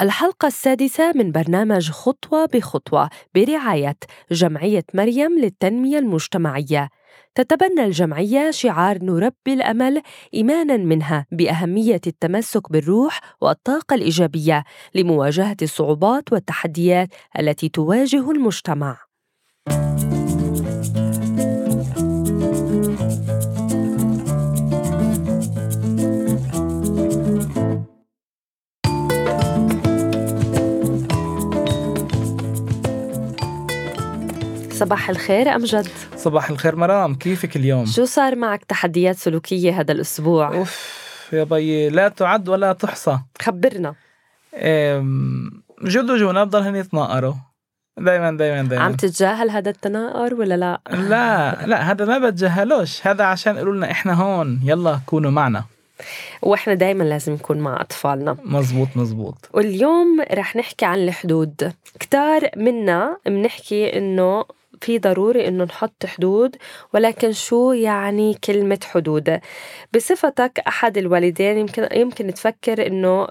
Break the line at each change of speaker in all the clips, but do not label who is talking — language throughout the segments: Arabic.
الحلقة السادسة من برنامج خطوة بخطوة برعاية جمعية مريم للتنمية المجتمعية. تتبنى الجمعية شعار نربي الأمل إيمانا منها بأهمية التمسك بالروح والطاقة الإيجابية لمواجهة الصعوبات والتحديات التي تواجه المجتمع. صباح الخير أمجد
صباح الخير مرام. كيفك اليوم؟
شو صار معك تحديات سلوكية هذا الأسبوع؟
أوف يا بيي لا تعد ولا تحصى.
خبرنا.
جد وجونا بضلهن يتناقروا. دايما دايما دايما.
عم تتجاهل هذا التناقر ولا لا؟
لا لا هذا ما بتجاهلوش. هذا عشان يقولوا لنا إحنا هون يلا كونوا معنا.
وإحنا دائما لازم نكون مع أطفالنا.
مزبوط مزبوط.
واليوم رح نحكي عن الحدود. كتار منا بنحكي إنه في ضروري إنه نحط حدود ولكن شو يعني كلمة حدود؟ بصفتك أحد الوالدين يمكن يمكن تفكر إنه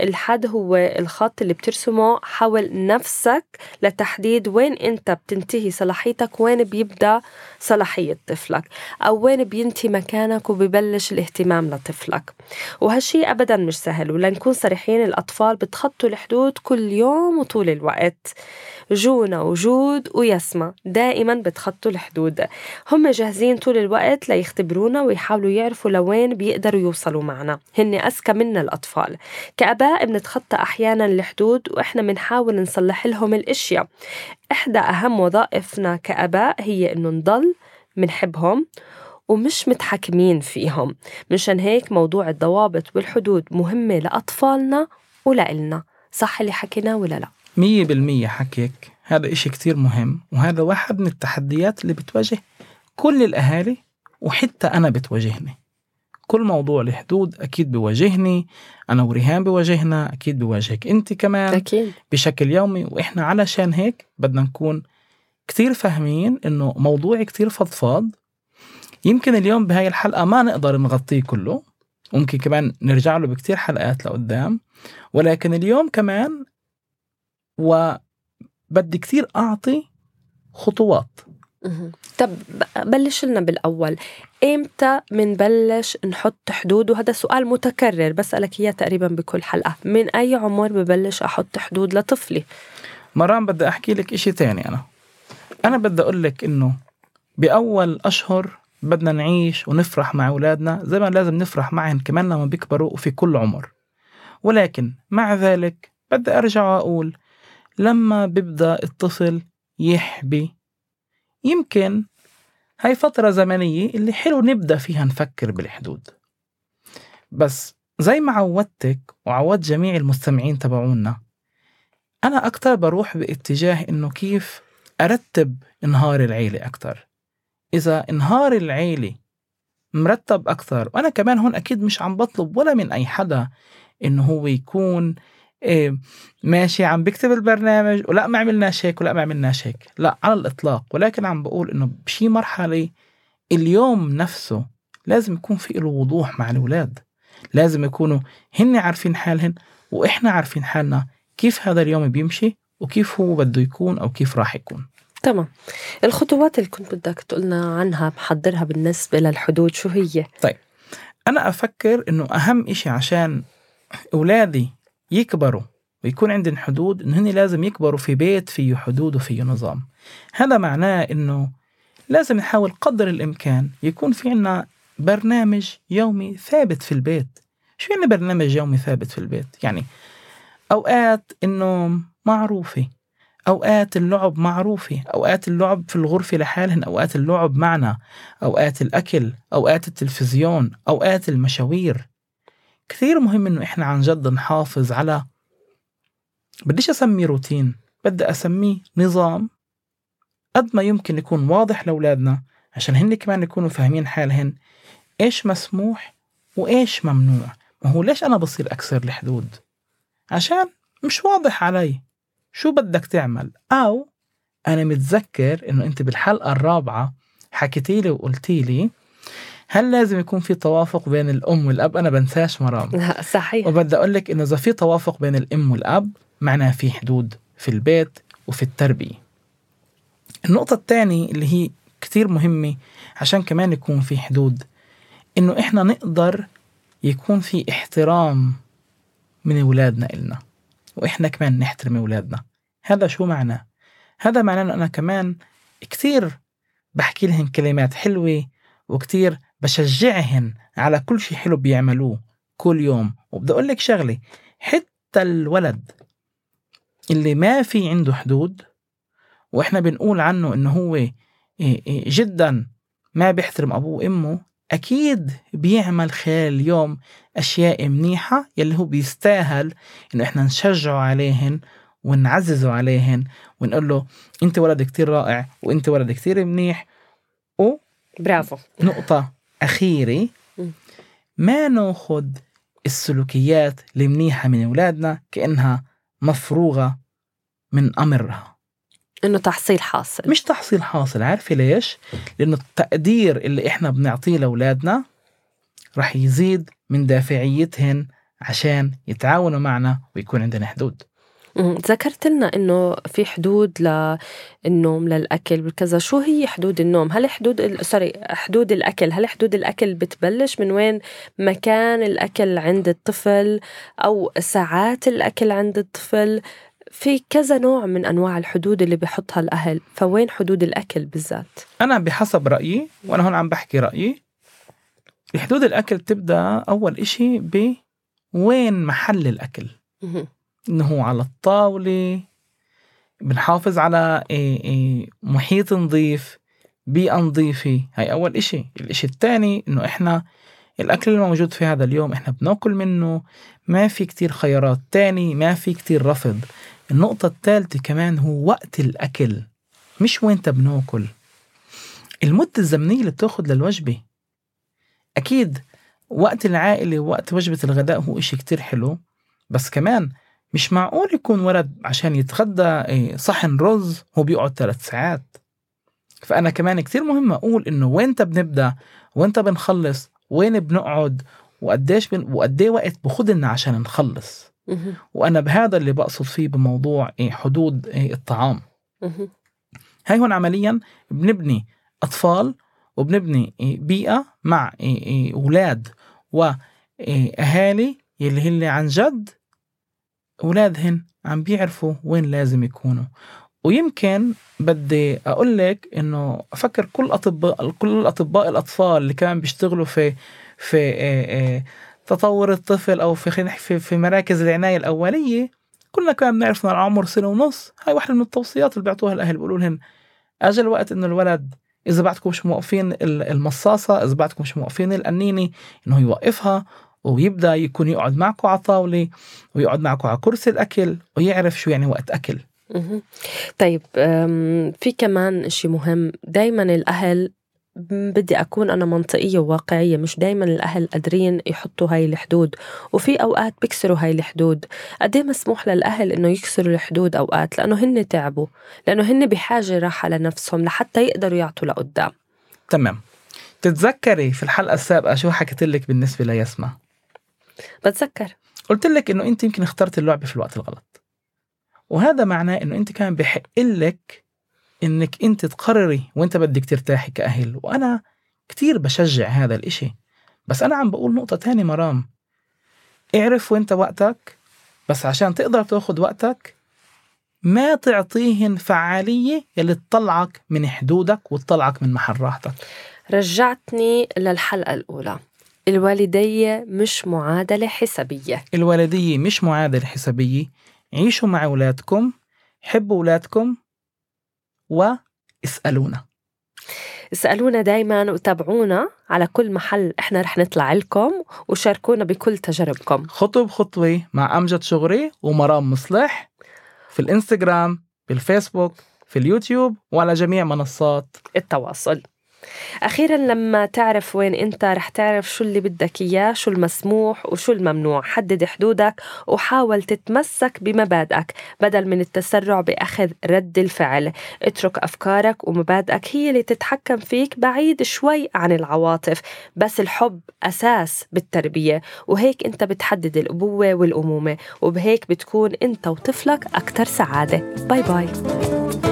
الحد هو الخط اللي بترسمه حول نفسك لتحديد وين انت بتنتهي صلاحيتك وين بيبدأ صلاحية طفلك أو وين بينتهي مكانك وببلش الاهتمام لطفلك. وهالشي ابدا مش سهل ولنكون صريحين الأطفال بتخطوا الحدود كل يوم وطول الوقت. جونا وجود ويسمى دائما بتخطوا الحدود. هم جاهزين طول الوقت ليختبرونا ويحاولوا يعرفوا لوين بيقدروا يوصلوا معنا. هن أذكى منا الأطفال. كأباء بنتخطى أحيانا الحدود وإحنا بنحاول نصلح لهم الأشياء. إحدى أهم وظائفنا كأباء هي إنه نضل منحبهم ومش متحكمين فيهم. مشان هيك موضوع الضوابط والحدود مهمة لأطفالنا ولإلنا. صح اللي حكيناه ولا لا؟
مية بالمية حكيك. هذا إشي كتير مهم وهذا واحد من التحديات اللي بتواجه كل الأهالي وحتى أنا بتواجهني. كل موضوع الحدود أكيد بواجهني أنا وريهان بواجهنا أكيد بواجهك أنت كمان
أكيد.
بشكل يومي. وإحنا علشان هيك بدنا نكون كتير فاهمين إنه موضوع كتير فضفاض. يمكن اليوم بهاي الحلقة ما نقدر نغطيه كله. ممكن كمان نرجع له بكتير حلقات لقدام. ولكن اليوم كمان وبدي كثير أعطي خطوات.
طب بلش لنا بالأول. إمتى منبلش نحط حدود؟ وهذا سؤال متكرر بسألك إياه تقريبا بكل حلقة. من أي عمر ببلش أحط حدود لطفلي؟
مرام بدي أحكي لك إشي تاني أنا. أنا بدي أقول لك إنه بأول أشهر بدنا نعيش ونفرح مع أولادنا. زي ما لازم نفرح معهم كمان لما بيكبروا وفي كل عمر. ولكن مع ذلك بدي أرجع وأقول لما بيبدأ الطفل يحبي يمكن هاي فترة زمنية اللي حلو نبدأ فيها نفكر بالحدود. بس زي ما عودتك وعودت جميع المستمعين تبعونا أنا أكتر بروح باتجاه إنه كيف أرتب نهار العيلة أكتر. إذا نهار العيلة مرتب أكثر وأنا كمان هون أكيد مش عم بطلب ولا من أي حدا إنه هو يكون إيه ماشي عم بكتب البرنامج ولا ما عملناش هيك ولا ما عملناش هيك. لا على الإطلاق. ولكن عم بقول إنه بشي مرحلة اليوم نفسه لازم يكون في له وضوح مع الأولاد. لازم يكونوا هن عارفين حالهن وإحنا عارفين حالنا كيف هذا اليوم بيمشي وكيف هو بده يكون أو كيف راح يكون.
تمام. الخطوات اللي كنت بدك تقولنا عنها بحضرها بالنسبة للحدود شو هي؟
طيب. أنا أفكر إنه أهم إشي عشان أولادي يكبروا ويكون عندهم حدود إن هن لازم يكبروا في بيت فيه حدود وفيه نظام. هذا معناه إنه لازم نحاول قدر الإمكان يكون في عنا برنامج يومي ثابت في البيت. شو يعني برنامج يومي ثابت في البيت؟ يعني أوقات النوم معروفة أوقات اللعب معروفة أوقات اللعب في الغرفة لحالهن أوقات اللعب معنا أوقات الأكل أوقات التلفزيون أوقات المشاوير. كثير مهم إنه إحنا عن جد نحافظ على بديش أسميه روتين بدي أسميه نظام قد ما يمكن يكون واضح لأولادنا عشان هن كمان يكونوا فاهمين حالهن إيش مسموح وإيش ممنوع. ما هو ليش أنا بصير أكسر الحدود؟ عشان مش واضح علي. شو بدك تعمل؟ أو أنا متذكر إنه أنت بالحلقة الرابعة حكيتي لي وقلتي لي هل لازم يكون في توافق بين الأم والأب؟ أنا بنساش مرام.
لا صحيح.
وبدي أقول لك انه إذا في توافق بين الأم والأب معناها في حدود في البيت وفي التربية. النقطة الثانية اللي هي كتير مهمة عشان كمان يكون في حدود إنه إحنا نقدر يكون في احترام من أولادنا إلنا وإحنا كمان نحترم أولادنا. هذا شو معناه؟ هذا معناه إنه أنا كمان كتير بحكي لهم كلمات حلوة وكتير بشجعهن على كل شيء حلو بيعملوه كل يوم. وبدي أقول لك شغلة حتى الولد اللي ما في عنده حدود وإحنا بنقول عنه إنه هو إيه، إيه، جدا ما بيحترم أبوه وأمه أكيد بيعمل خلال اليوم أشياء منيحة يلي هو بيستاهل إنه إحنا نشجعه عليهن ونعززه عليهن ونقول له أنت ولد كتير رائع وأنت ولد كتير منيح. و
برافو.
نقطة. أخيرة ما نأخذ السلوكيات المنيحة من أولادنا كأنها مفروغة من أمرها
إنه تحصيل حاصل
مش تحصيل حاصل عارفة ليش؟ لأنه التقدير اللي إحنا بنعطيه لأولادنا رح يزيد من دافعيتهن عشان يتعاونوا معنا ويكون عندنا حدود.
ذكرت لنا إنه في حدود للنوم للأكل وكذا شو هي حدود النوم؟ هل حدود ال... سوري حدود الأكل؟ هل حدود الأكل بتبلش من وين؟ مكان الأكل عند الطفل أو ساعات الأكل عند الطفل؟ في كذا نوع من أنواع الحدود اللي بحطها الأهل. فوين حدود الأكل بالذات؟
أنا بحسب رأيي وأنا هون عم بحكي رأيي حدود الأكل تبدا أول إشي بوين محل الأكل. إنه على الطاولة بنحافظ على إيه إيه محيط نظيف بيئة نظيفة. هاي أول إشي. الإشي الثاني إنه إحنا الأكل الموجود في هذا اليوم إحنا بناكل منه. ما في كتير خيارات تاني ما في كتير رفض. النقطة الثالثة كمان هو وقت الأكل مش وين بناكل. المدة الزمنية اللي بتاخد للوجبة. أكيد وقت العائلة ووقت وجبة الغداء هو إشي كتير حلو بس كمان مش معقول يكون ولد عشان يتغدى إيه، صحن رز هو بيقعد ثلاث ساعات. فأنا كمان كتير مهم أقول إنه وين بنبدأ؟ وين بنخلص؟ وين بنقعد؟ وقديش بن... وقديه وقت بخدنا عشان نخلص. وأنا بهذا اللي بقصد فيه بموضوع إيه، حدود إيه، الطعام. هاي هون عمليا بنبني أطفال وبنبني بيئة مع أولاد وأهالي يلي هن عن جد أولادهن عم بيعرفوا وين لازم يكونوا. ويمكن بدي أقول لك إنه أفكر كل أطباء كل أطباء الأطفال اللي كمان بيشتغلوا في في إيه إيه تطور الطفل أو في خلينا في, في مراكز العناية الأولية كلنا كمان بنعرف إنه العمر سنة ونص. هاي واحدة من التوصيات اللي بيعطوها الأهل بيقولوا لهم أجل الوقت إنه الولد إذا بعدكم مش موقفين ال- المصاصة إذا بعدكم مش موقفين القنينة إنه يوقفها. ويبدأ يكون يقعد معكم على طاوله ويقعد معكم على كرسي الأكل ويعرف شو يعني وقت
أكل. طيب في كمان شيء مهم. دايما الأهل م- بدي أكون أنا منطقية وواقعية. مش دايما الأهل قادرين يحطوا هاي الحدود. وفي أوقات بيكسروا هاي الحدود. قد إيه مسموح للأهل إنه يكسروا الحدود أوقات؟ لأنه هن تعبوا. لأنه هن بحاجة راحة لنفسهم لحتى يقدروا يعطوا لقدام.
تمام. تتذكري في الحلقة السابقة شو حكيت لك بالنسبة ليسمع
بتذكر.
قلت لك إنه أنت يمكن اخترت اللعبة في الوقت الغلط. وهذا معناه إنه أنت كان بحق لك إنك أنت تقرري وأنت بدك ترتاحي كأهل. وأنا كتير بشجع هذا الإشي. بس أنا عم بقول نقطة تانية مرام. اعرف وأنت وقتك بس عشان تقدر تاخد وقتك ما تعطيهن فعالية يلي تطلعك من حدودك وتطلعك من محل راحتك
رجعتني للحلقة الأولى. الوالدية مش معادلة حسابية.
الوالدية مش معادلة حسابية. عيشوا مع أولادكم حبوا أولادكم واسألونا.
اسألونا دايما وتابعونا على كل محل إحنا رح نطلع لكم وشاركونا بكل تجاربكم.
خطوة بخطوة مع أمجد شغري ومرام مصلح في الإنستغرام بالفيسبوك في اليوتيوب وعلى جميع منصات.
التواصل. أخيرا لما تعرف وين أنت رح تعرف شو اللي بدك إياه شو المسموح وشو الممنوع. حدد حدودك وحاول تتمسك بمبادئك بدل من التسرع بأخذ رد الفعل. اترك أفكارك ومبادئك هي اللي تتحكم فيك بعيد شوي عن العواطف. بس الحب أساس بالتربية وهيك أنت بتحدد الأبوة والأمومة. وبهيك بتكون أنت وطفلك أكتر سعادة. باي باي.